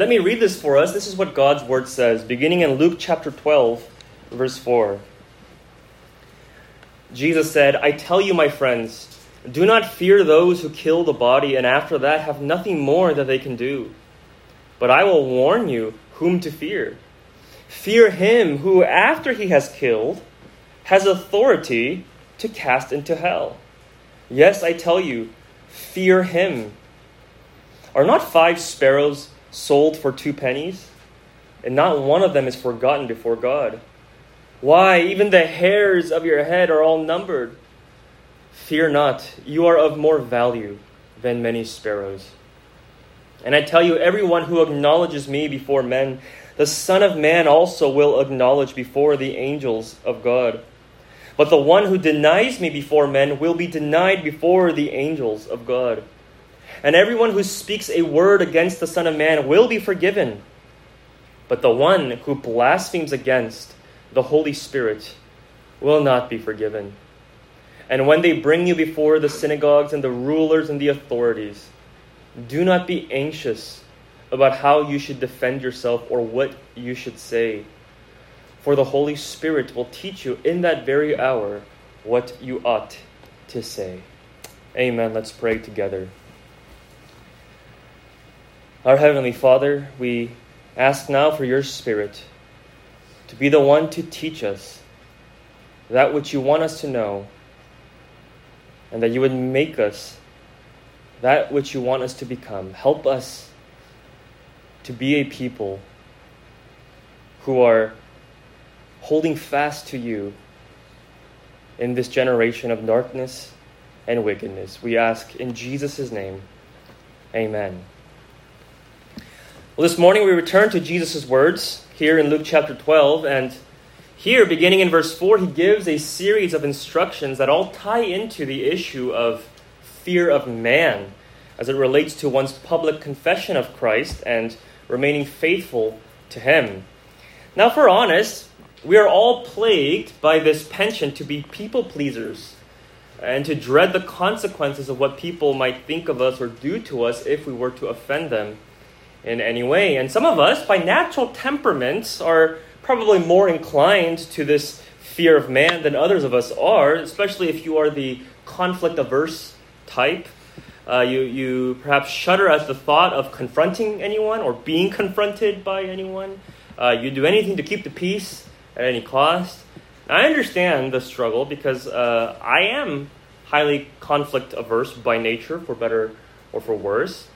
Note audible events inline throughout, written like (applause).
Let me read this for us. This is what God's word says, beginning in Luke chapter 12, verse 4. Jesus said, I tell you, my friends, do not fear those who kill the body and after that have nothing more that they can do. But I will warn you whom to fear. Fear him who, after he has killed, has authority to cast into hell. Yes, I tell you, fear him. Are not five sparrows sold for two pennies? And not one of them is forgotten before God. Why, even the hairs of your head are all numbered. Fear not, you are of more value than many sparrows. And I tell you, everyone who acknowledges me before men, the Son of Man also will acknowledge before the angels of God. But the one who denies me before men will be denied before the angels of God. And everyone who speaks a word against the Son of Man will be forgiven. But the one who blasphemes against the Holy Spirit will not be forgiven. And when they bring you before the synagogues and the rulers and the authorities, do not be anxious about how you should defend yourself or what you should say. For the Holy Spirit will teach you in that very hour what you ought to say. Amen. Let's pray together. Our Heavenly Father, we ask now for your Spirit to be the one to teach us that which you want us to know, and that you would make us that which you want us to become. Help us to be a people who are holding fast to you in this generation of darkness and wickedness. We ask in Jesus' name, Amen. Well, this morning we return to Jesus' words here in Luke chapter 12. And here, beginning in verse 4, he gives a series of instructions that all tie into the issue of fear of man as it relates to one's public confession of Christ and remaining faithful to him. Now, if we're honest, we are all plagued by this penchant to be people pleasers and to dread the consequences of what people might think of us or do to us if we were to offend them in any way. And some of us, by natural temperaments, are probably more inclined to this fear of man than others of us are, especially if you are the conflict averse type. Uh, you, you perhaps shudder at the thought of confronting anyone or being confronted by anyone. Uh, you do anything to keep the peace at any cost. I understand the struggle because uh, I am highly conflict averse by nature, for better or for worse.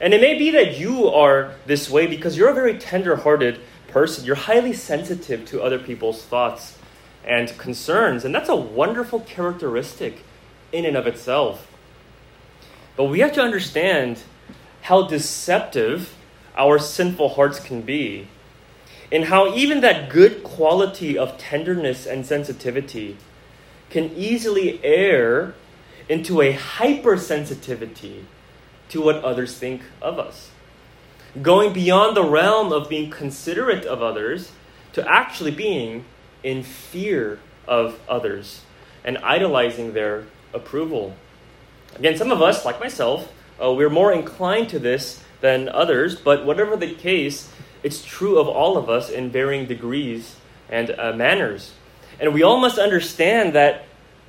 And it may be that you are this way because you're a very tender hearted person. You're highly sensitive to other people's thoughts and concerns. And that's a wonderful characteristic in and of itself. But we have to understand how deceptive our sinful hearts can be, and how even that good quality of tenderness and sensitivity can easily err into a hypersensitivity to what others think of us. Going beyond the realm of being considerate of others to actually being in fear of others and idolizing their approval. Again, some of us, like myself, uh, we're more inclined to this than others, but whatever the case, it's true of all of us in varying degrees and uh, manners. And we all must understand that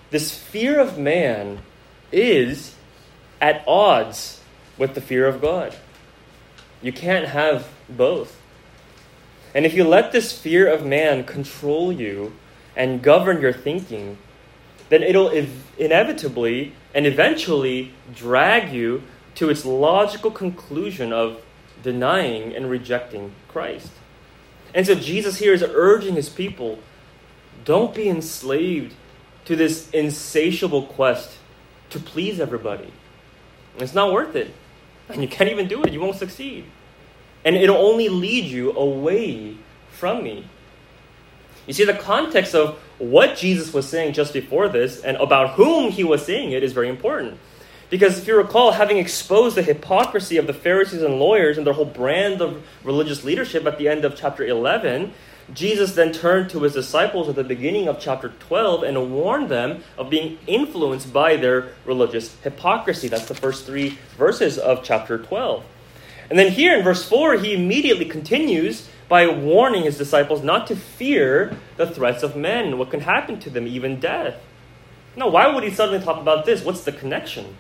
this fear of man is at odds with the fear of God. You can't have both. And if you let this fear of man control you and govern your thinking, then it'll ev- inevitably and eventually drag you to its logical conclusion of denying and rejecting Christ. And so Jesus here is urging his people don't be enslaved to this insatiable quest to please everybody. It's not worth it. And you can't even do it. You won't succeed. And it'll only lead you away from me. You see, the context of what Jesus was saying just before this and about whom he was saying it is very important. Because if you recall, having exposed the hypocrisy of the Pharisees and lawyers and their whole brand of religious leadership at the end of chapter 11, Jesus then turned to his disciples at the beginning of chapter 12 and warned them of being influenced by their religious hypocrisy. That's the first three verses of chapter 12. And then here in verse 4, he immediately continues by warning his disciples not to fear the threats of men, what can happen to them, even death. Now, why would he suddenly talk about this? What's the connection?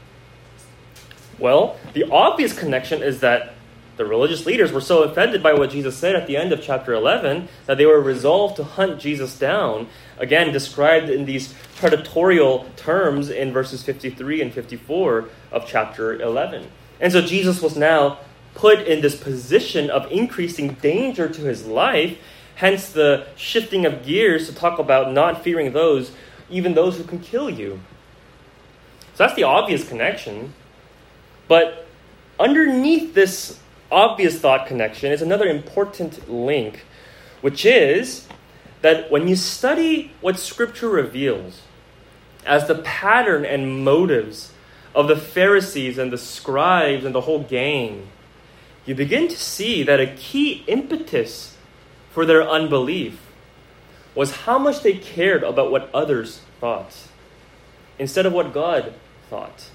Well, the obvious connection is that the religious leaders were so offended by what Jesus said at the end of chapter 11 that they were resolved to hunt Jesus down, again described in these predatorial terms in verses 53 and 54 of chapter 11. And so Jesus was now put in this position of increasing danger to his life, hence the shifting of gears to talk about not fearing those, even those who can kill you. So that's the obvious connection. But underneath this obvious thought connection is another important link, which is that when you study what Scripture reveals as the pattern and motives of the Pharisees and the scribes and the whole gang, you begin to see that a key impetus for their unbelief was how much they cared about what others thought instead of what God thought,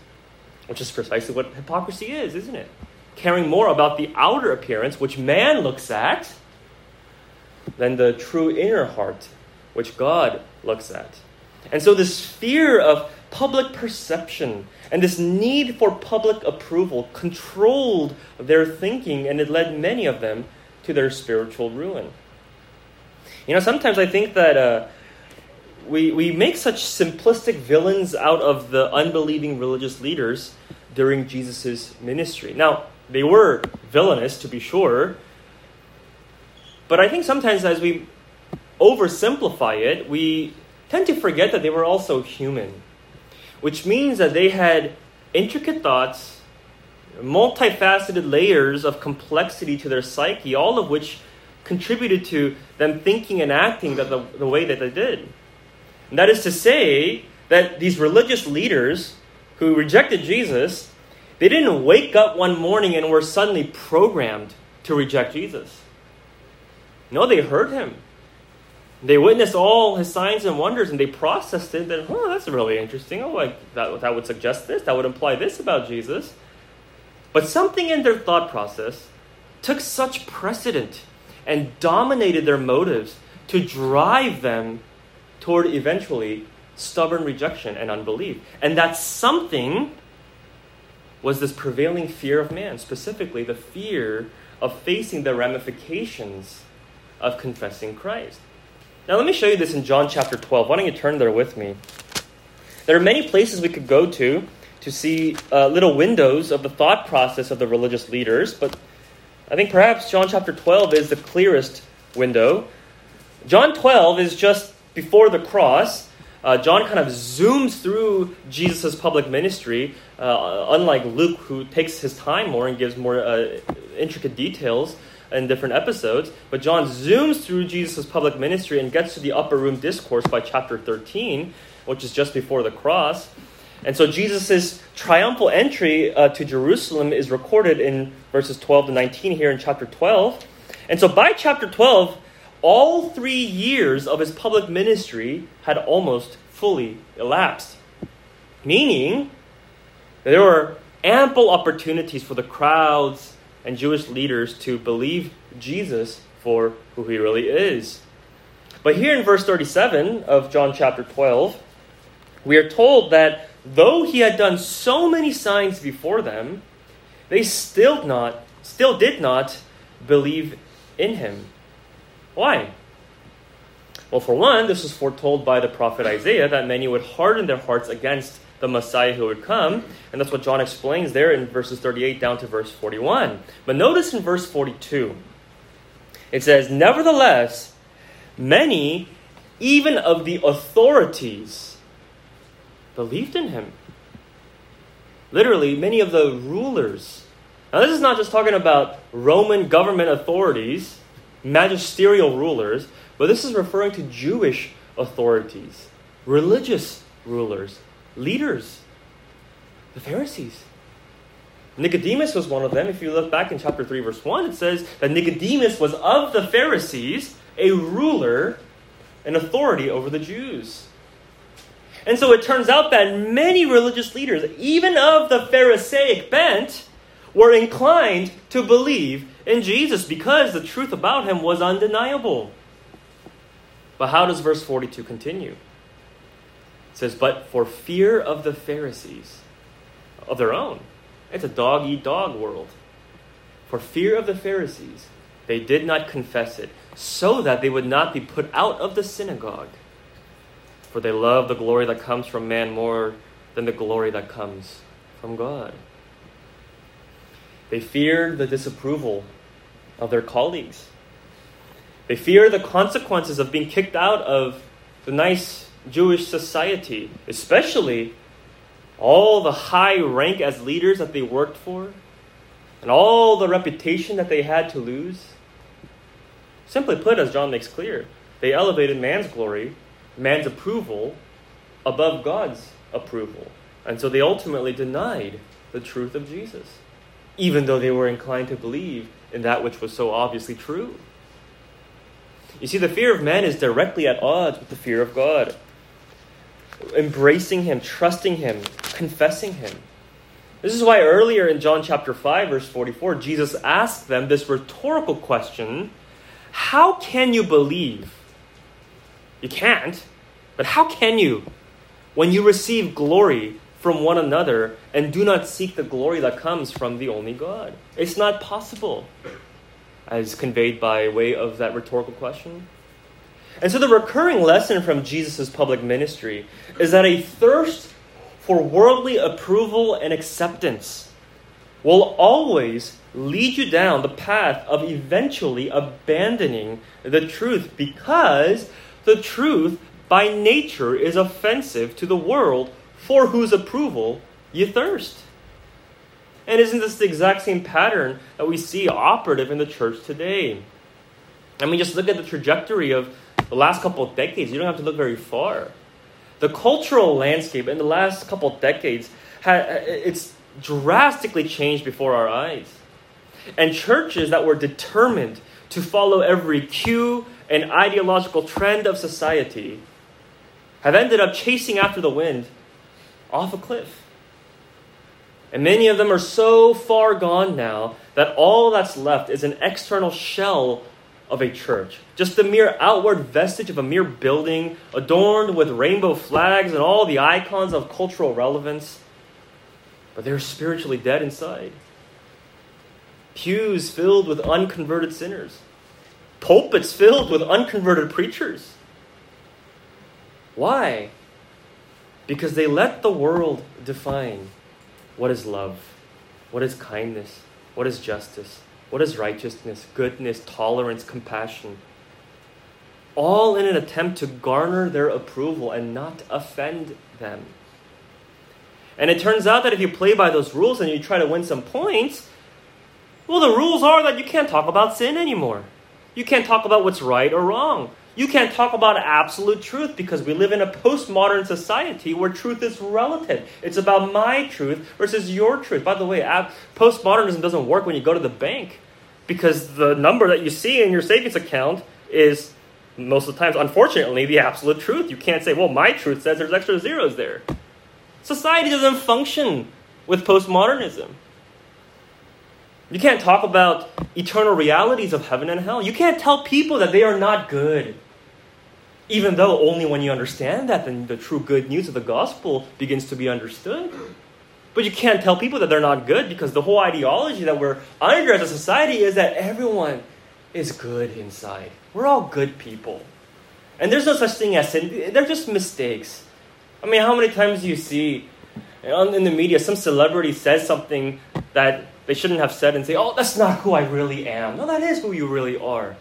which is precisely what hypocrisy is, isn't it? Caring more about the outer appearance, which man looks at, than the true inner heart, which God looks at. And so, this fear of public perception and this need for public approval controlled their thinking, and it led many of them to their spiritual ruin. You know, sometimes I think that uh, we, we make such simplistic villains out of the unbelieving religious leaders during Jesus' ministry. Now, they were villainous, to be sure. But I think sometimes as we oversimplify it, we tend to forget that they were also human, which means that they had intricate thoughts, multifaceted layers of complexity to their psyche, all of which contributed to them thinking and acting the, the, way that they did. And that is to say that these religious leaders who rejected Jesus they didn't wake up one morning and were suddenly programmed to reject Jesus. No, they heard him. They witnessed all his signs and wonders and they processed it that, oh, that's really interesting. Oh, like, that, that would suggest this. That would imply this about Jesus. But something in their thought process took such precedent and dominated their motives to drive them toward eventually stubborn rejection and unbelief. And that something was this prevailing fear of man, specifically the fear of facing the ramifications of confessing Christ. Now, let me show you this in John chapter 12. Why don't you turn there with me? There are many places we could go to to see uh, little windows of the thought process of the religious leaders, but I think perhaps John chapter 12 is the clearest window. John 12 is just before the cross, uh, John kind of zooms through Jesus' public ministry, uh, unlike Luke, who takes his time more and gives more uh, intricate details in different episodes. But John zooms through Jesus' public ministry and gets to the upper room discourse by chapter 13, which is just before the cross. And so Jesus' triumphal entry uh, to Jerusalem is recorded in verses 12 to 19 here in chapter 12. And so by chapter 12, all three years of his public ministry had almost fully elapsed. Meaning, there were ample opportunities for the crowds and Jewish leaders to believe Jesus for who he really is. But here in verse 37 of John chapter 12, we are told that though he had done so many signs before them, they still not still did not believe in him. Why? Well, for one, this was foretold by the prophet Isaiah that many would harden their hearts against the Messiah who would come. And that's what John explains there in verses 38 down to verse 41. But notice in verse 42, it says, Nevertheless, many, even of the authorities, believed in him. Literally, many of the rulers. Now, this is not just talking about Roman government authorities magisterial rulers, but this is referring to Jewish authorities, religious rulers, leaders, the Pharisees. Nicodemus was one of them. If you look back in chapter 3, verse 1, it says that Nicodemus was of the Pharisees, a ruler, an authority over the Jews. And so it turns out that many religious leaders, even of the Pharisaic bent, were inclined to believe in Jesus because the truth about him was undeniable. But how does verse 42 continue? It says, But for fear of the Pharisees, of their own, it's a dog eat dog world. For fear of the Pharisees, they did not confess it, so that they would not be put out of the synagogue. For they love the glory that comes from man more than the glory that comes from God. They feared the disapproval of their colleagues. They fear the consequences of being kicked out of the nice Jewish society, especially all the high rank as leaders that they worked for, and all the reputation that they had to lose. Simply put, as John makes clear, they elevated man's glory, man's approval, above God's approval. And so they ultimately denied the truth of Jesus, even though they were inclined to believe in that which was so obviously true. You see, the fear of man is directly at odds with the fear of God. Embracing Him, trusting Him, confessing Him. This is why earlier in John chapter 5, verse 44, Jesus asked them this rhetorical question How can you believe? You can't, but how can you when you receive glory from one another and do not seek the glory that comes from the only God? It's not possible, as conveyed by way of that rhetorical question. And so the recurring lesson from Jesus' public ministry is that a thirst for worldly approval and acceptance will always lead you down the path of eventually abandoning the truth because the truth by nature is offensive to the world for whose approval you thirst. And isn't this the exact same pattern that we see operative in the church today? I mean, just look at the trajectory of the last couple of decades. You don't have to look very far the cultural landscape in the last couple of decades uh, it's drastically changed before our eyes. And churches that were determined to follow every cue and ideological trend of society have ended up chasing after the wind off a cliff. And many of them are so far gone now that all that's left is an external shell of a church. Just the mere outward vestige of a mere building adorned with rainbow flags and all the icons of cultural relevance. But they're spiritually dead inside. Pews filled with unconverted sinners, pulpits filled with unconverted preachers. Why? Because they let the world define what is love, what is kindness, what is justice, what is righteousness, goodness, tolerance, compassion? All in an attempt to garner their approval and not offend them. And it turns out that if you play by those rules and you try to win some points, well, the rules are that you can't talk about sin anymore. You can't talk about what's right or wrong. You can't talk about absolute truth because we live in a postmodern society where truth is relative. It's about my truth versus your truth. By the way, postmodernism doesn't work when you go to the bank because the number that you see in your savings account is most of the times, unfortunately, the absolute truth. You can't say, well, my truth says there's extra zeros there. Society doesn't function with postmodernism. You can't talk about eternal realities of heaven and hell. You can't tell people that they are not good. Even though only when you understand that, then the true good news of the gospel begins to be understood. But you can't tell people that they're not good because the whole ideology that we're under as a society is that everyone is good inside. We're all good people. And there's no such thing as sin. They're just mistakes. I mean, how many times do you see in the media some celebrity says something that they shouldn't have said and say, oh, that's not who I really am. No, that is who you really are.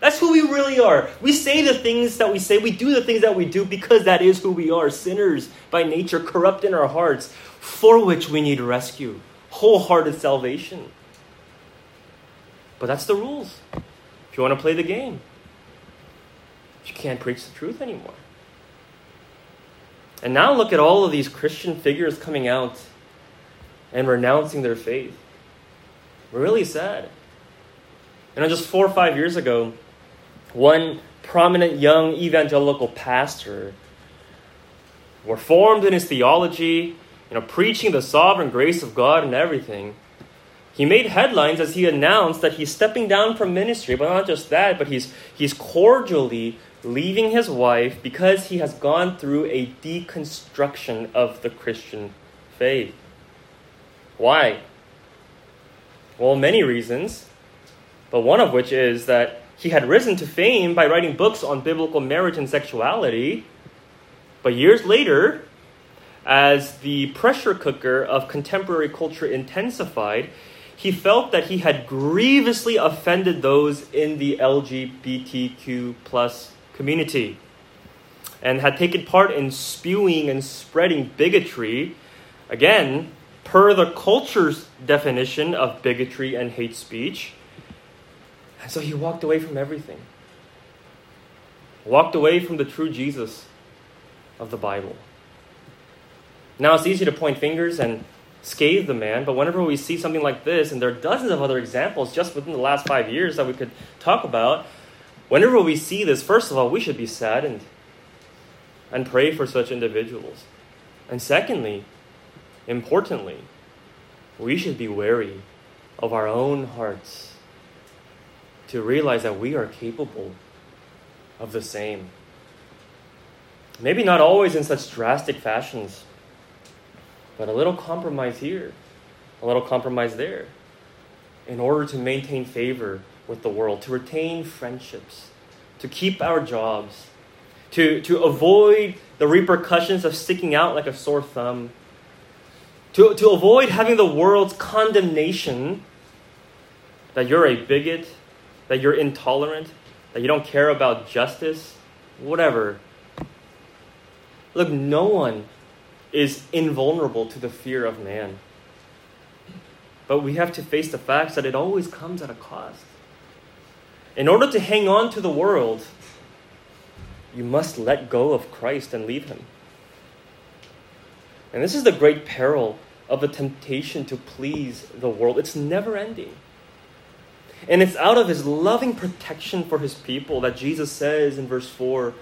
That's who we really are. We say the things that we say, we do the things that we do because that is who we are sinners by nature, corrupt in our hearts, for which we need rescue, wholehearted salvation. But that's the rules. If you want to play the game, you can't preach the truth anymore. And now look at all of these Christian figures coming out and renouncing their faith. Really sad. You know, just four or five years ago, one prominent young evangelical pastor Reformed in his theology, you know, preaching the sovereign grace of God and everything, He made headlines as he announced that he's stepping down from ministry, but not just that, but he's, he's cordially leaving his wife because he has gone through a deconstruction of the Christian faith. Why? Well, many reasons, but one of which is that he had risen to fame by writing books on biblical marriage and sexuality. But years later, as the pressure cooker of contemporary culture intensified, he felt that he had grievously offended those in the LGBTQ plus community and had taken part in spewing and spreading bigotry, again, per the culture's definition of bigotry and hate speech. And so he walked away from everything. Walked away from the true Jesus of the Bible. Now it's easy to point fingers and scathe the man, but whenever we see something like this, and there are dozens of other examples just within the last five years that we could talk about, whenever we see this, first of all, we should be saddened and pray for such individuals. And secondly, importantly, we should be wary of our own hearts to realize that we are capable of the same. Maybe not always in such drastic fashions but a little compromise here, a little compromise there, in order to maintain favor with the world, to retain friendships, to keep our jobs, to, to avoid the repercussions of sticking out like a sore thumb, to, to avoid having the world's condemnation that you're a bigot, that you're intolerant, that you don't care about justice, whatever. Look, no one is invulnerable to the fear of man. But we have to face the facts that it always comes at a cost. In order to hang on to the world, you must let go of Christ and leave him. And this is the great peril of the temptation to please the world. It's never ending. And it's out of his loving protection for his people that Jesus says in verse 4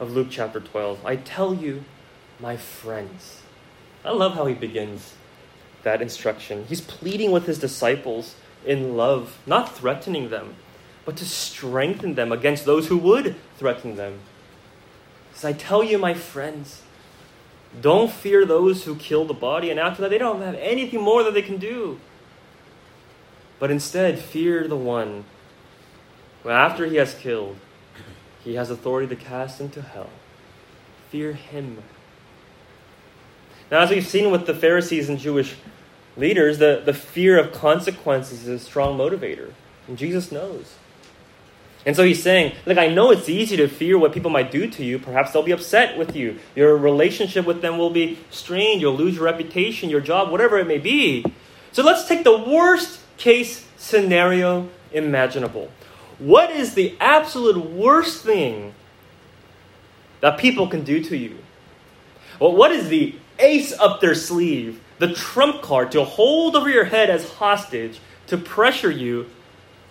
of Luke chapter 12 I tell you, my friends. I love how he begins that instruction. He's pleading with his disciples in love, not threatening them, but to strengthen them against those who would threaten them. He says, I tell you, my friends, don't fear those who kill the body, and after that, they don't have anything more that they can do. But instead, fear the one who, after he has killed, he has authority to cast into hell. Fear him. Now, as we've seen with the Pharisees and Jewish leaders, the, the fear of consequences is a strong motivator. And Jesus knows. And so he's saying, Look, I know it's easy to fear what people might do to you. Perhaps they'll be upset with you. Your relationship with them will be strained. You'll lose your reputation, your job, whatever it may be. So let's take the worst case scenario imaginable. What is the absolute worst thing that people can do to you? Well, what is the ace up their sleeve, the trump card to hold over your head as hostage to pressure you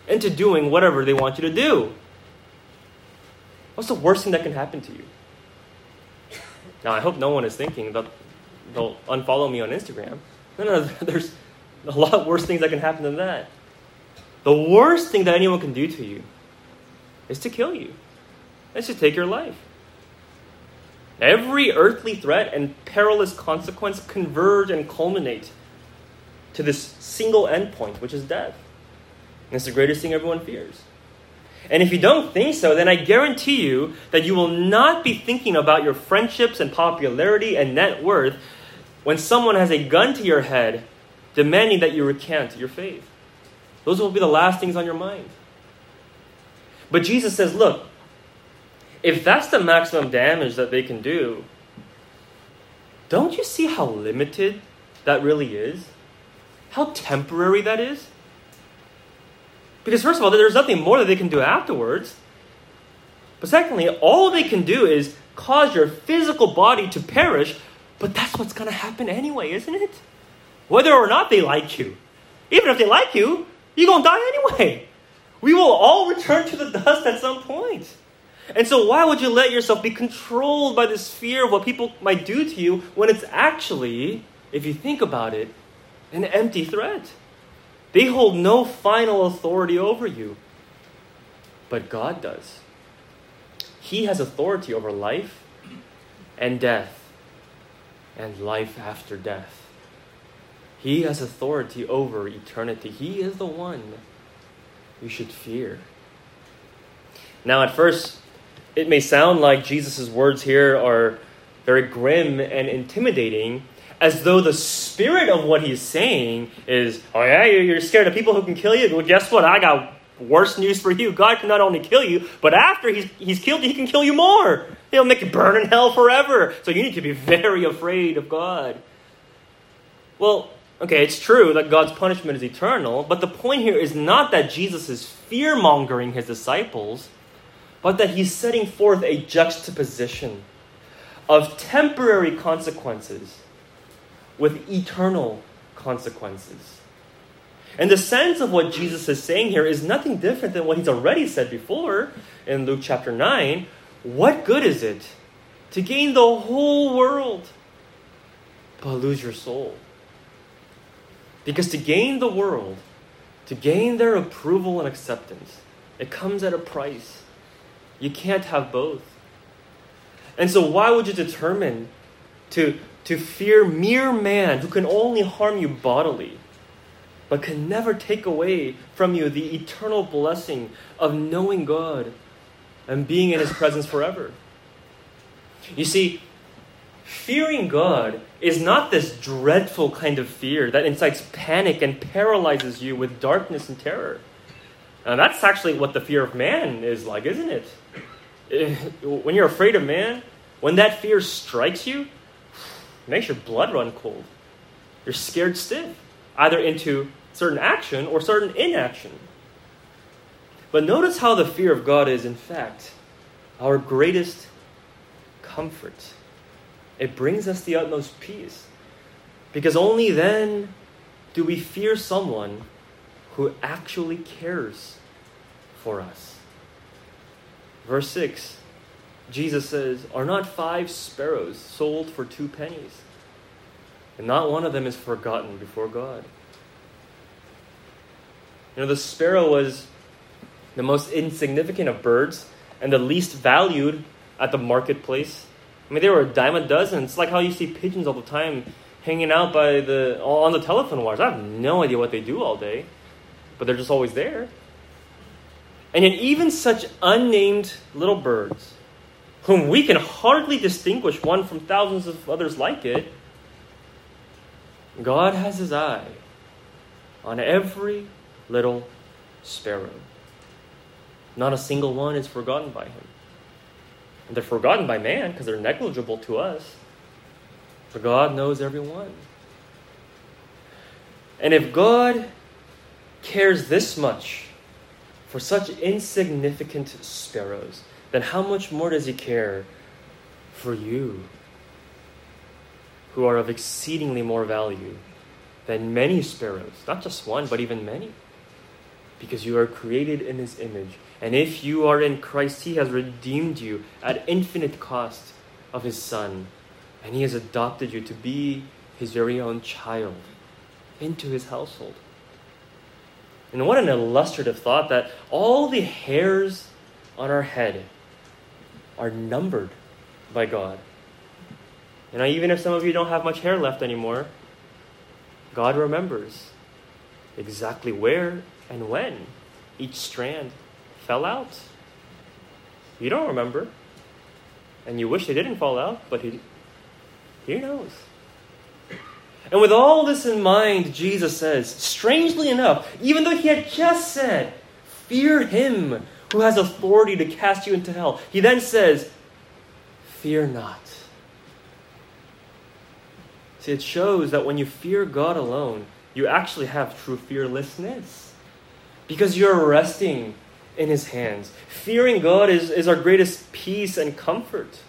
into doing whatever they want you to do. What's the worst thing that can happen to you? Now, I hope no one is thinking that they'll unfollow me on Instagram. No, no, (laughs) there's a lot worse things that can happen than that. The worst thing that anyone can do to you is to kill you. It's to take your life. Every earthly threat and perilous consequence converge and culminate to this single endpoint, which is death. And it's the greatest thing everyone fears. And if you don't think so, then I guarantee you that you will not be thinking about your friendships and popularity and net worth when someone has a gun to your head demanding that you recant your faith. Those will be the last things on your mind. But Jesus says, look, if that's the maximum damage that they can do, don't you see how limited that really is? How temporary that is? Because, first of all, there's nothing more that they can do afterwards. But secondly, all they can do is cause your physical body to perish, but that's what's going to happen anyway, isn't it? Whether or not they like you. Even if they like you, you're going to die anyway. We will all return to the dust at some point. And so, why would you let yourself be controlled by this fear of what people might do to you when it's actually, if you think about it, an empty threat? They hold no final authority over you. But God does. He has authority over life and death and life after death. He has authority over eternity. He is the one you should fear. Now, at first, it may sound like Jesus' words here are very grim and intimidating, as though the spirit of what he's saying is, oh yeah, you're scared of people who can kill you? Well, guess what? I got worse news for you. God can not only kill you, but after he's, he's killed you, he can kill you more. He'll make you burn in hell forever. So you need to be very afraid of God. Well, okay, it's true that God's punishment is eternal, but the point here is not that Jesus is fear mongering his disciples, but that he's setting forth a juxtaposition of temporary consequences with eternal consequences. And the sense of what Jesus is saying here is nothing different than what he's already said before in Luke chapter 9. What good is it to gain the whole world but lose your soul? Because to gain the world, to gain their approval and acceptance, it comes at a price. You can't have both. And so, why would you determine to, to fear mere man who can only harm you bodily? but can never take away from you the eternal blessing of knowing God and being in His presence forever. You see, fearing God is not this dreadful kind of fear that incites panic and paralyzes you with darkness and terror. That's actually what the fear of man is like, isn't it? (laughs) When you're afraid of man, when that fear strikes you, it makes your blood run cold. You're scared stiff either into certain action or certain inaction. But notice how the fear of God is, in fact, our greatest comfort. It brings us the utmost peace. Because only then do we fear someone who actually cares for us. Verse 6, Jesus says, Are not five sparrows sold for two pennies? And not one of them is forgotten before God. You know, the sparrow was the most insignificant of birds and the least valued at the marketplace. I mean, there were a dime a dozen. It's like how you see pigeons all the time hanging out by the on the telephone wires. I have no idea what they do all day, but they're just always there. And yet, even such unnamed little birds, whom we can hardly distinguish one from thousands of others like it, God has his eye on every little sparrow. Not a single one is forgotten by him. And they're forgotten by man because they're negligible to us. But God knows every one. And if God cares this much for such insignificant sparrows, then how much more does He care for you, who are of exceedingly more value than many sparrows? Not just one, but even many. Because you are created in His image. And if you are in Christ, He has redeemed you at infinite cost of His Son. And He has adopted you to be His very own child into His household. And what an illustrative thought that all the hairs on our head are numbered by God. And even if some of you don't have much hair left anymore, God remembers exactly where and when each strand fell out. You don't remember. And you wish they didn't fall out, but he, he knows. And with all this in mind, Jesus says, strangely enough, even though he had just said, Fear him who has authority to cast you into hell, he then says, Fear not. See, it shows that when you fear God alone, you actually have true fearlessness because you're resting in his hands. Fearing God is, is our greatest peace and comfort.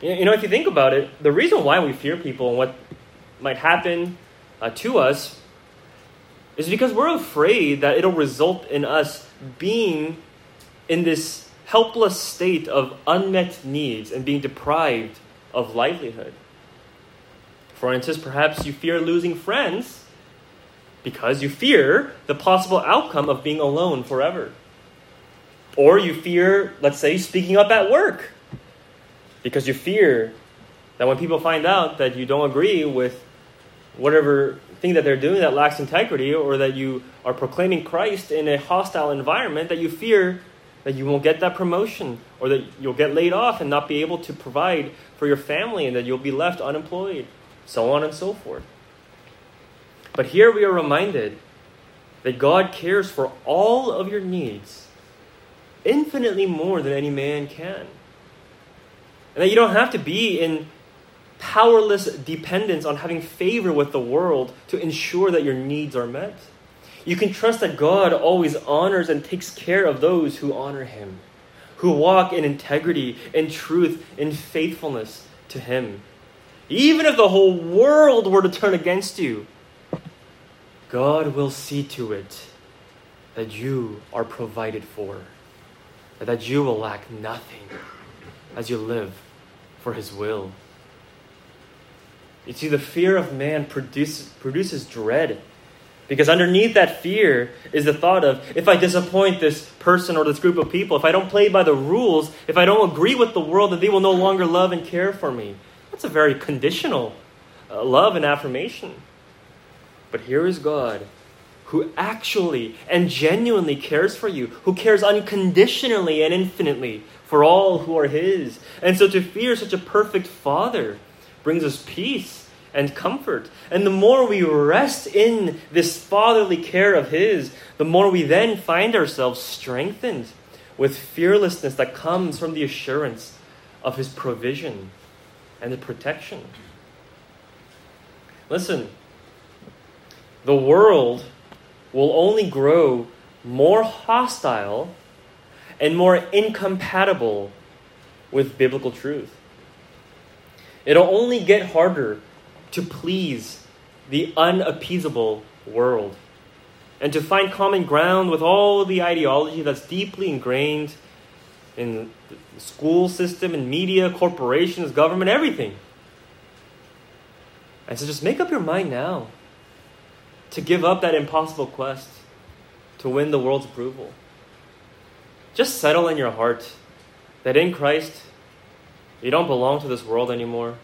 You know, if you think about it, the reason why we fear people and what might happen uh, to us is because we're afraid that it'll result in us being in this helpless state of unmet needs and being deprived of livelihood. For instance, perhaps you fear losing friends because you fear the possible outcome of being alone forever. Or you fear, let's say, speaking up at work because you fear that when people find out that you don't agree with whatever thing that they're doing that lacks integrity or that you are proclaiming Christ in a hostile environment, that you fear that you won't get that promotion or that you'll get laid off and not be able to provide for your family and that you'll be left unemployed, so on and so forth. But here we are reminded that God cares for all of your needs infinitely more than any man can. And that you don't have to be in powerless dependence on having favor with the world to ensure that your needs are met. You can trust that God always honors and takes care of those who honor Him, who walk in integrity, in truth, in faithfulness to Him. Even if the whole world were to turn against you, God will see to it that you are provided for, that you will lack nothing as you live for His will. You see, the fear of man produces, produces dread. Because underneath that fear is the thought of if I disappoint this person or this group of people, if I don't play by the rules, if I don't agree with the world, then they will no longer love and care for me. That's a very conditional uh, love and affirmation. But here is God who actually and genuinely cares for you, who cares unconditionally and infinitely for all who are His. And so to fear such a perfect Father brings us peace and comfort. And the more we rest in this fatherly care of His, the more we then find ourselves strengthened with fearlessness that comes from the assurance of His provision and the protection. Listen, the world will only grow more hostile and more incompatible with biblical truth. It'll only get harder to please the unappeasable world and to find common ground with all the ideology that's deeply ingrained in the school system and media, corporations, government, everything. And so just make up your mind now to give up that impossible quest to win the world's approval. Just settle in your heart that in Christ, you don't belong to this world anymore.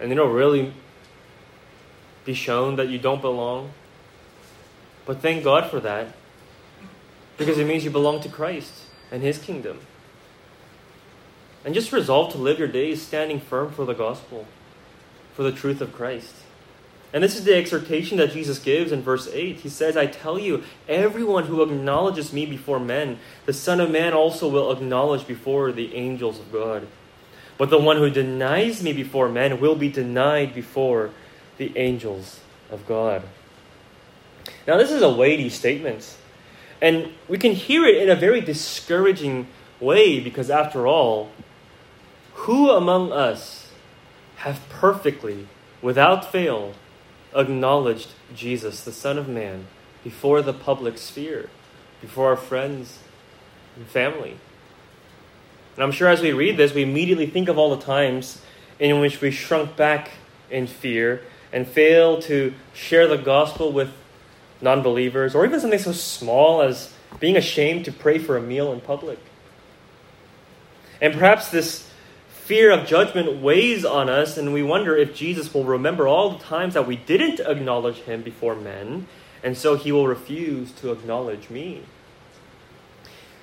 And you don't really be shown that you don't belong. But thank God for that. Because it means you belong to Christ and His kingdom. And just resolve to live your days standing firm for the gospel, for the truth of Christ. And this is the exhortation that Jesus gives in verse 8. He says, I tell you, everyone who acknowledges me before men, the Son of Man also will acknowledge before the angels of God. But the one who denies me before men will be denied before the angels of God. Now, this is a weighty statement. And we can hear it in a very discouraging way because, after all, who among us have perfectly, without fail, acknowledged Jesus, the Son of Man, before the public sphere, before our friends and family? And I'm sure as we read this, we immediately think of all the times in which we shrunk back in fear and fail to share the gospel with non believers, or even something so small as being ashamed to pray for a meal in public. And perhaps this fear of judgment weighs on us, and we wonder if Jesus will remember all the times that we didn't acknowledge him before men, and so he will refuse to acknowledge me.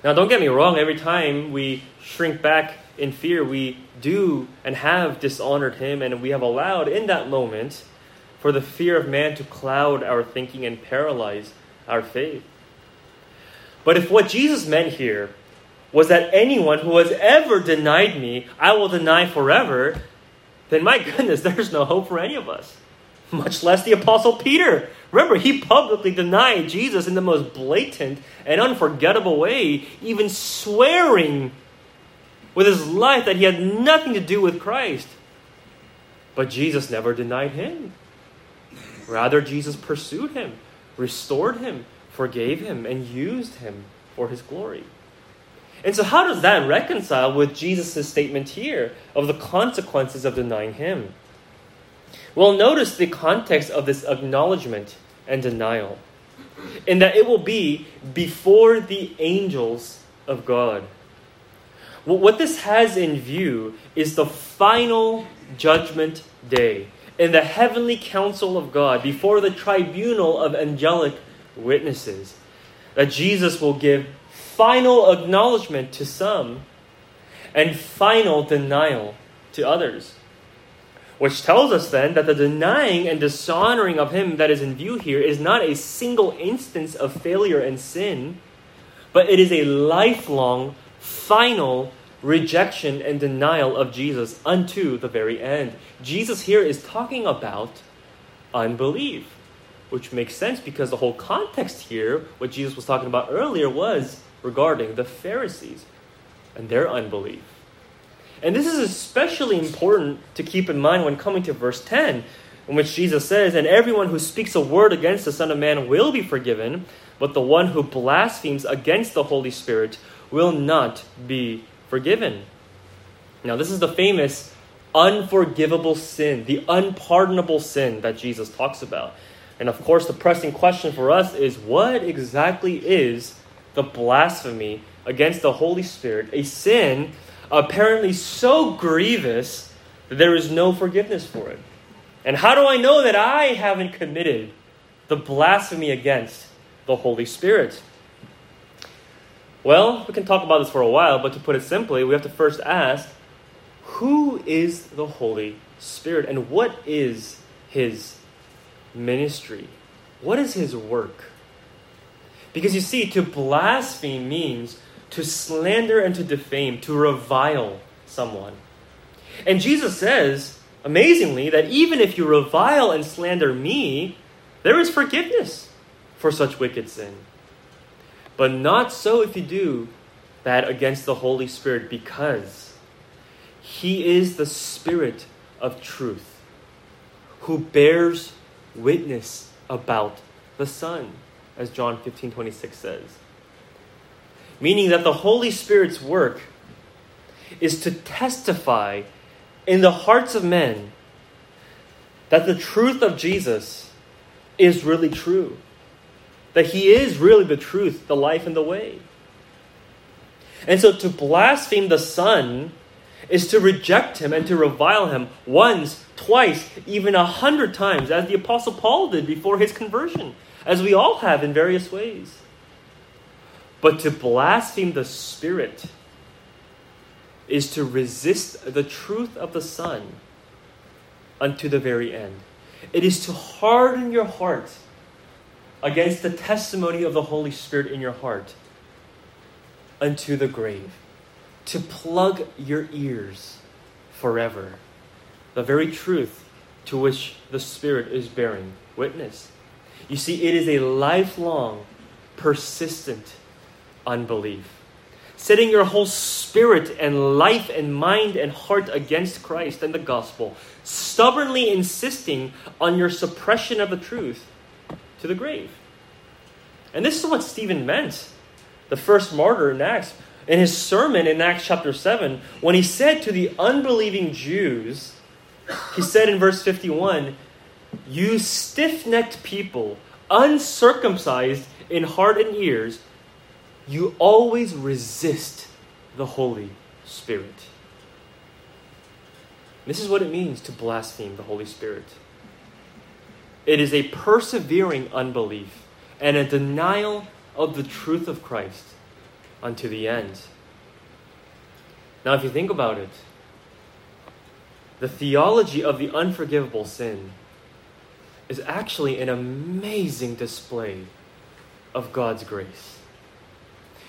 Now, don't get me wrong, every time we shrink back in fear, we do and have dishonored him, and we have allowed in that moment for the fear of man to cloud our thinking and paralyze our faith. But if what Jesus meant here was that anyone who has ever denied me, I will deny forever, then my (laughs) goodness, there's no hope for any of us. Much less the Apostle Peter. Remember, he publicly denied Jesus in the most blatant and unforgettable way, even swearing with his life that he had nothing to do with Christ. But Jesus never denied him. Rather, Jesus pursued him, restored him, forgave him, and used him for his glory. And so, how does that reconcile with Jesus' statement here of the consequences of denying him? Well, notice the context of this acknowledgement and denial. And that it will be before the angels of God. What this has in view is the final judgment day in the heavenly council of God before the tribunal of angelic witnesses. That Jesus will give final acknowledgement to some and final denial to others. Which tells us then that the denying and dishonoring of him that is in view here is not a single instance of failure and sin, but it is a lifelong, final rejection and denial of Jesus unto the very end. Jesus here is talking about unbelief, which makes sense because the whole context here, what Jesus was talking about earlier, was regarding the Pharisees and their unbelief. And this is especially important to keep in mind when coming to verse 10, in which Jesus says, And everyone who speaks a word against the Son of Man will be forgiven, but the one who blasphemes against the Holy Spirit will not be forgiven. Now, this is the famous unforgivable sin, the unpardonable sin that Jesus talks about. And of course, the pressing question for us is what exactly is the blasphemy against the Holy Spirit, a sin apparently so grievous that there is no forgiveness for it. And how do I know that I haven't committed the blasphemy against the Holy Spirit? Well, we can talk about this for a while, but to put it simply, we have to first ask who is the Holy Spirit and what is his ministry? What is his work? Because you see, to blaspheme means to slander and to defame, to revile someone. And Jesus says, amazingly, that even if you revile and slander me, there is forgiveness for such wicked sin. But not so if you do that against the Holy Spirit, because He is the Spirit of truth who bears witness about the Son, as John 15 26 says meaning that the Holy Spirit's work is to testify in the hearts of men that the truth of Jesus is really true, that He is really the truth, the life, and the way. And so to blaspheme the Son is to reject Him and to revile Him once, twice, even a hundred times, as the Apostle Paul did before his conversion, as we all have in various ways. But to blaspheme the Spirit is to resist the truth of the Son unto the very end. It is to harden your heart against the testimony of the Holy Spirit in your heart unto the grave, to plug your ears forever. The very truth to which the Spirit is bearing witness. You see, it is a lifelong, persistent, unbelief. Setting your whole spirit and life and mind and heart against Christ and the gospel, stubbornly insisting on your suppression of the truth to the grave. And this is what Stephen meant, the first martyr in Acts, in his sermon in Acts chapter 7, when he said to the unbelieving Jews, he said in verse 51, You stiff necked people, uncircumcised in heart and ears, you always resist the Holy Spirit. This is what it means to blaspheme the Holy Spirit. It is a persevering unbelief and a denial of the truth of Christ unto the end. Now, if you think about it, the theology of the unforgivable sin is actually an amazing display of God's grace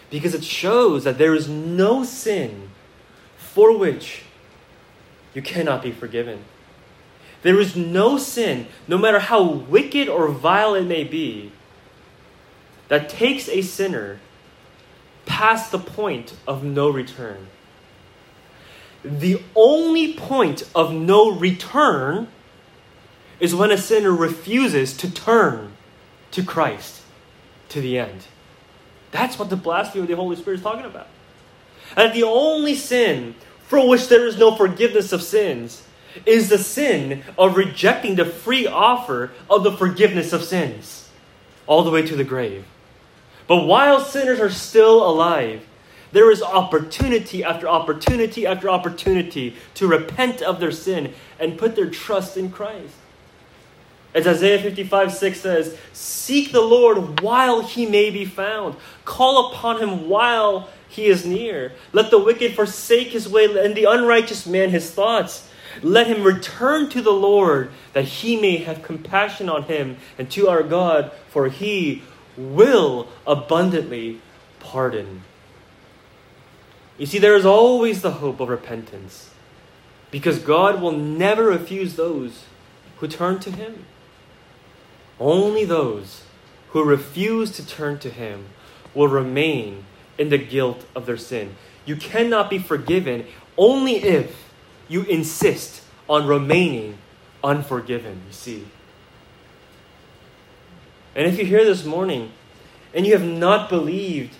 because it shows that there is no sin for which you cannot be forgiven. There is no sin, no matter how wicked or vile it may be, that takes a sinner past the point of no return. The only point of no return is when a sinner refuses to turn to Christ to the end. That's what the blasphemy of the Holy Spirit is talking about. And the only sin for which there is no forgiveness of sins is the sin of rejecting the free offer of the forgiveness of sins. all the way to the grave. But while sinners are still alive, there is opportunity after opportunity after opportunity to repent of their sin and put their trust in Christ. As Isaiah 55 6 says, Seek the Lord while he may be found, call upon him while he is near. Let the wicked forsake his way, and the unrighteous man his thoughts. Let him return to the Lord, that he may have compassion on him, and to our God, for he will abundantly pardon. You see, there is always the hope of repentance, because God will never refuse those who turn to him. Only those who refuse to turn to him will remain in the guilt of their sin. You cannot be forgiven only if you insist on remaining unforgiven, you see. And if you're here this morning and you have not believed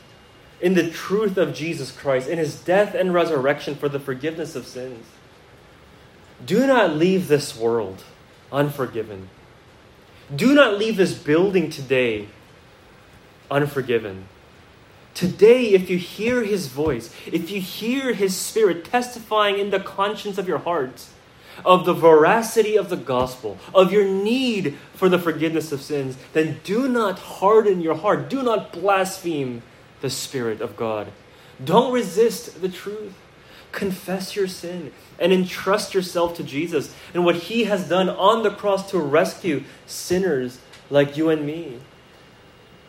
in the truth of Jesus Christ, in his death and resurrection for the forgiveness of sins, do not leave this world unforgiven. Do not leave this building today unforgiven. Today, if you hear his voice, if you hear his spirit testifying in the conscience of your heart of the veracity of the gospel, of your need for the forgiveness of sins, then do not harden your heart. Do not blaspheme the Spirit of God. Don't resist the truth. Confess your sin and entrust yourself to Jesus and what he has done on the cross to rescue sinners like you and me.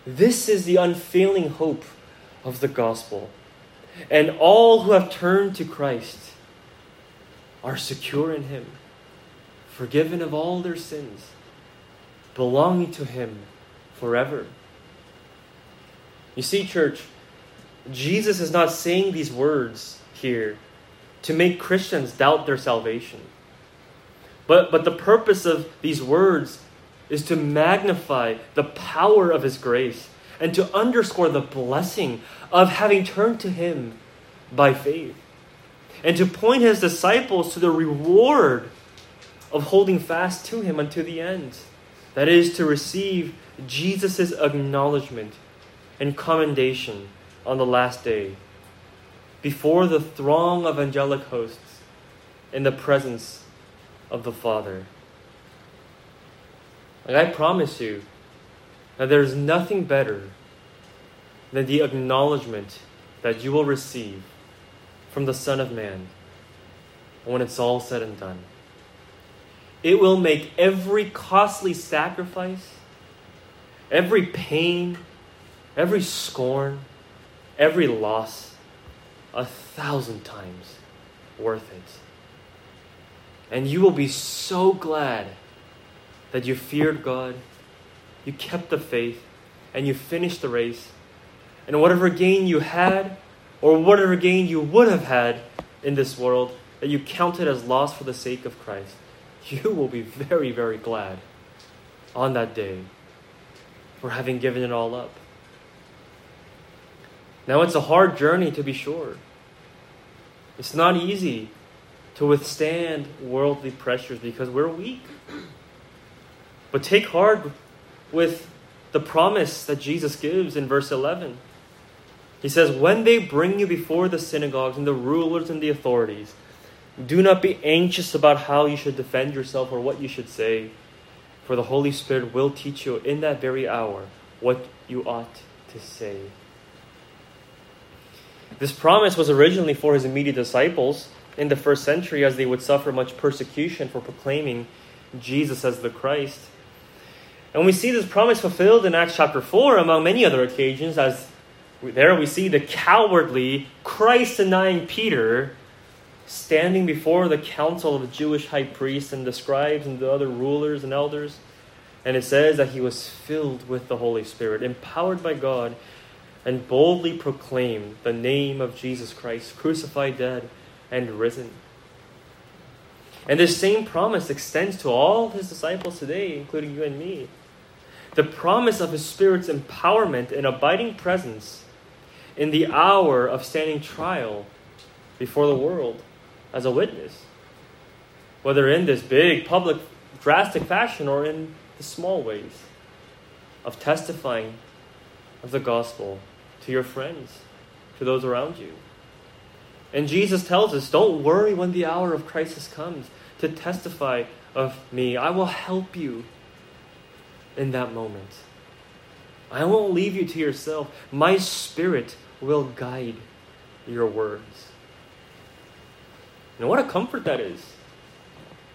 This is the unfailing hope of the gospel. And all who have turned to Christ are secure in Him, forgiven of all their sins, belonging to Him forever. You see, church, Jesus is not saying these words here to make Christians doubt their salvation. But, but the purpose of these words is to magnify the power of His grace and to underscore the blessing of having turned to Him by faith, and to point His disciples to the reward of holding fast to Him unto the end. That is, to receive Jesus' acknowledgement and commendation on the last day before the throng of angelic hosts in the presence of the Father. I promise you, that there's nothing better than the acknowledgement that you will receive from the Son of Man when it's all said and done. It will make every costly sacrifice, every pain, every scorn, every loss a thousand times worth it. And you will be so glad that you feared God you kept the faith, and you finished the race. And whatever gain you had, or whatever gain you would have had in this world, that you counted as loss for the sake of Christ, (laughs) you will be very, very glad on that day for having given it all up. Now, it's a hard journey to be sure. It's not easy to withstand worldly pressures because we're weak. But take heart with the promise that Jesus gives in verse 11. He says, When they bring you before the synagogues and the rulers and the authorities, do not be anxious about how you should defend yourself or what you should say, for the Holy Spirit will teach you in that very hour what you ought to say. This promise was originally for his immediate disciples in the first century as they would suffer much persecution for proclaiming Jesus as the Christ. And we see this promise fulfilled in Acts chapter 4, among many other occasions, as there we see the cowardly, Christ denying Peter standing before the council of the Jewish high priests and the scribes and the other rulers and elders. And it says that he was filled with the Holy Spirit, empowered by God, and boldly proclaim the name of Jesus Christ, crucified, dead, and risen. And this same promise extends to all his disciples today, including you and me the promise of His Spirit's empowerment and abiding presence in the hour of standing trial before the world as a witness, whether in this big, public, drastic fashion or in the small ways. of testifying of the gospel to your friends, to those around you. And Jesus tells us don't worry when the hour of crisis comes to testify of me. I will help you in that moment. I won't leave you to yourself. My spirit will guide your words. And what a comfort that is.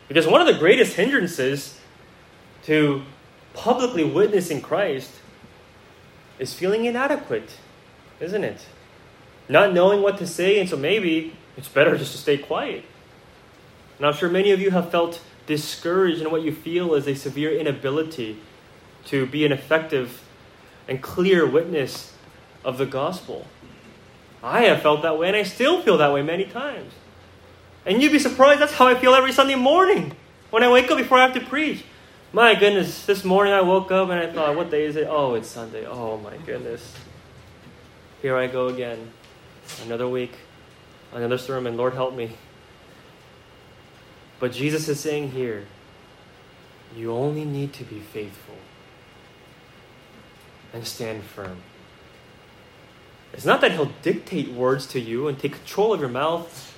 Because one of the greatest hindrances to publicly witnessing Christ is feeling inadequate, isn't it? Not knowing what to say, and so maybe it's better just to stay quiet. And I'm sure many of you have felt discouraged, and what you feel is a severe inability to be an effective and clear witness of the gospel. I have felt that way, and I still feel that way many times. And you'd be surprised, that's how I feel every Sunday morning when I wake up before I have to preach. My goodness, this morning I woke up and I thought, what day is it? Oh, it's Sunday. Oh my goodness. Here I go again. Another week, another sermon. Lord help me. But Jesus is saying here, you only need to be faithful and stand firm. It's not that he'll dictate words to you and take control of your mouth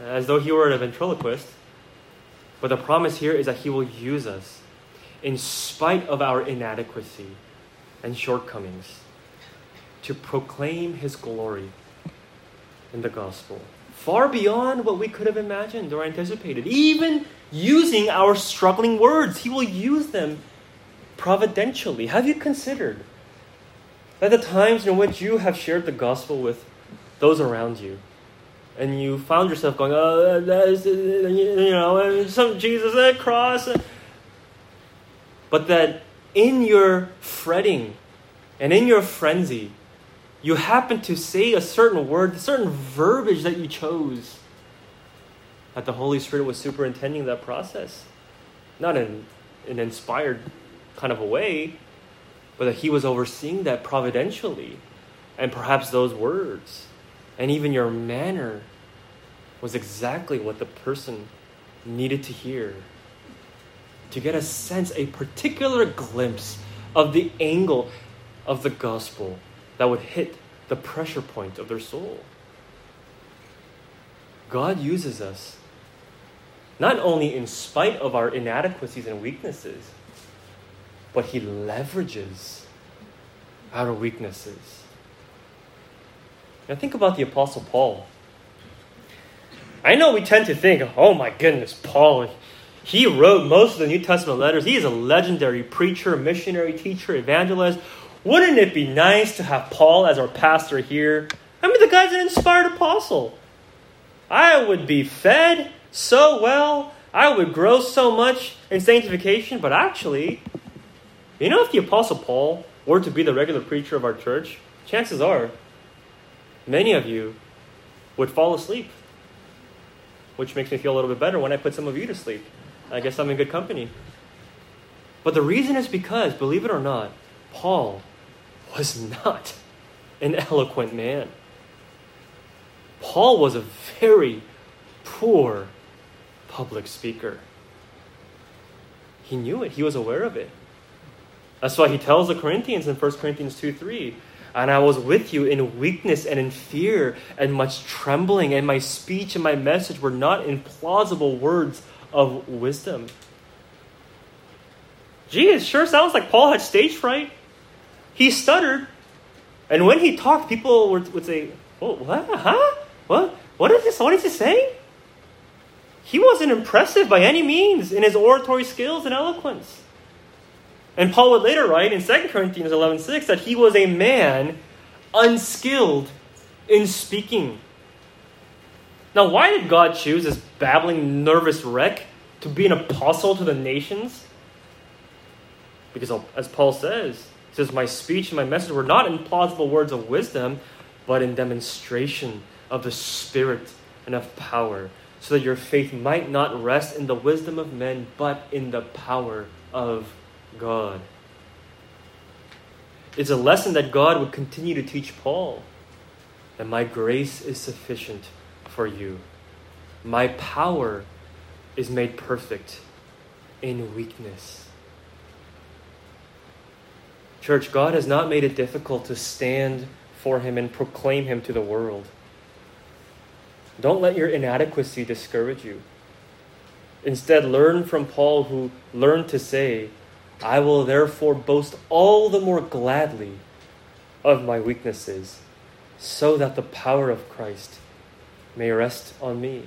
as though he were a ventriloquist. But the promise here is that he will use us in spite of our inadequacy and shortcomings to proclaim his glory in the gospel, far beyond what we could have imagined or anticipated. Even using our struggling words, he will use them providentially. Have you considered that the times in which you have shared the gospel with those around you, and you found yourself going, oh, that's, you know, some Jesus, that cross, but that in your fretting and in your frenzy, you happen to say a certain word, a certain verbiage that you chose, that the Holy Spirit was superintending that process. Not in an inspired kind of a way, but that He was overseeing that providentially. And perhaps those words and even your manner was exactly what the person needed to hear. To get a sense, a particular glimpse of the angle of the gospel that would hit the pressure point of their soul. God uses us not only in spite of our inadequacies and weaknesses, but He leverages our weaknesses. Now, think about the Apostle Paul. I know we tend to think, oh my goodness, Paul, he wrote most of the New Testament letters. He is a legendary preacher, missionary, teacher, evangelist. Wouldn't it be nice to have Paul as our pastor here? I mean, the guy's an inspired apostle. I would be fed so well. I would grow so much in sanctification. But actually, you know, if the apostle Paul were to be the regular preacher of our church, chances are many of you would fall asleep. Which makes me feel a little bit better when I put some of you to sleep. I guess I'm in good company. But the reason is because, believe it or not, Paul was not an eloquent man. Paul was a very poor public speaker. He knew it, he was aware of it. That's why he tells the Corinthians in 1 Corinthians 2 3, and I was with you in weakness and in fear and much trembling, and my speech and my message were not implausible words of wisdom. Gee, it sure sounds like Paul had stage fright. He stuttered. And when he talked, people would, would say, oh, what? Huh? What? What is this? What is he saying? He wasn't impressive by any means in his oratory skills and eloquence. And Paul would later write in 2 Corinthians 11.6 that he was a man unskilled in speaking. Now, why did God choose this babbling, nervous wreck to be an apostle to the nations? Because, as Paul says, says, My speech and my message were not in plausible words of wisdom, but in demonstration of the Spirit and of power, so that your faith might not rest in the wisdom of men, but in the power of God. It's a lesson that God would continue to teach Paul that my grace is sufficient for you. My power is made perfect in weakness. Church, God has not made it difficult to stand for Him and proclaim Him to the world. Don't let your inadequacy discourage you. Instead, learn from Paul, who learned to say, I will therefore boast all the more gladly of my weaknesses, so that the power of Christ may rest on me.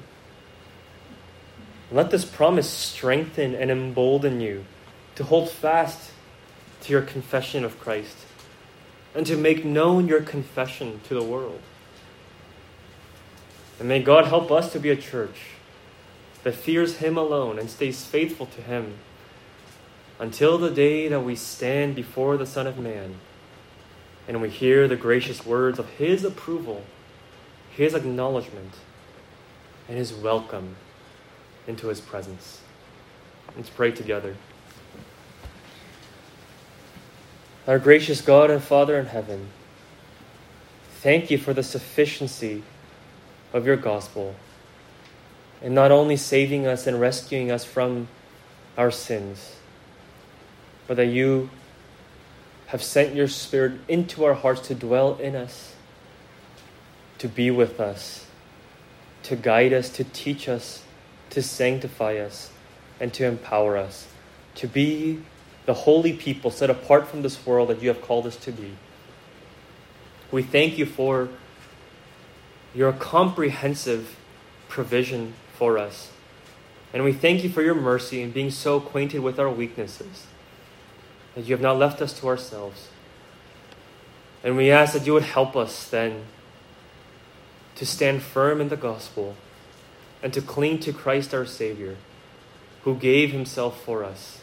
Let this promise strengthen and embolden you to hold fast to your confession of Christ and to make known your confession to the world. And may God help us to be a church that fears Him alone and stays faithful to Him until the day that we stand before the Son of Man and we hear the gracious words of His approval, His acknowledgement, and His welcome into His presence. Let's pray together. Our gracious God and Father in heaven, thank you for the sufficiency of your gospel and not only saving us and rescuing us from our sins, but that you have sent your Spirit into our hearts to dwell in us, to be with us, to guide us, to teach us, to sanctify us, and to empower us, to be the holy people set apart from this world that you have called us to be. We thank you for your comprehensive provision for us. And we thank you for your mercy in being so acquainted with our weaknesses, that you have not left us to ourselves. And we ask that you would help us then to stand firm in the gospel and to cling to Christ our Savior, who gave himself for us.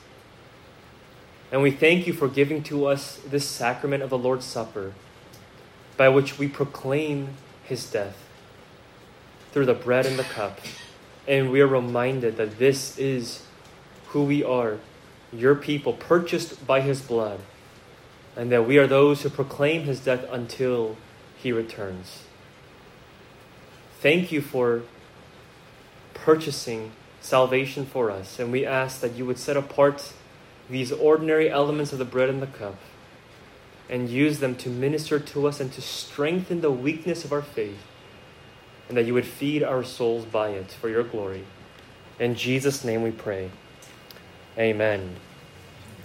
And we thank you for giving to us this sacrament of the Lord's Supper, by which we proclaim his death through the bread and the cup. And we are reminded that this is who we are, your people, purchased by his blood, and that we are those who proclaim his death until he returns. Thank you for purchasing salvation for us, and we ask that you would set apart these ordinary elements of the bread and the cup and use them to minister to us and to strengthen the weakness of our faith and that you would feed our souls by it for your glory. In Jesus' name we pray. Amen.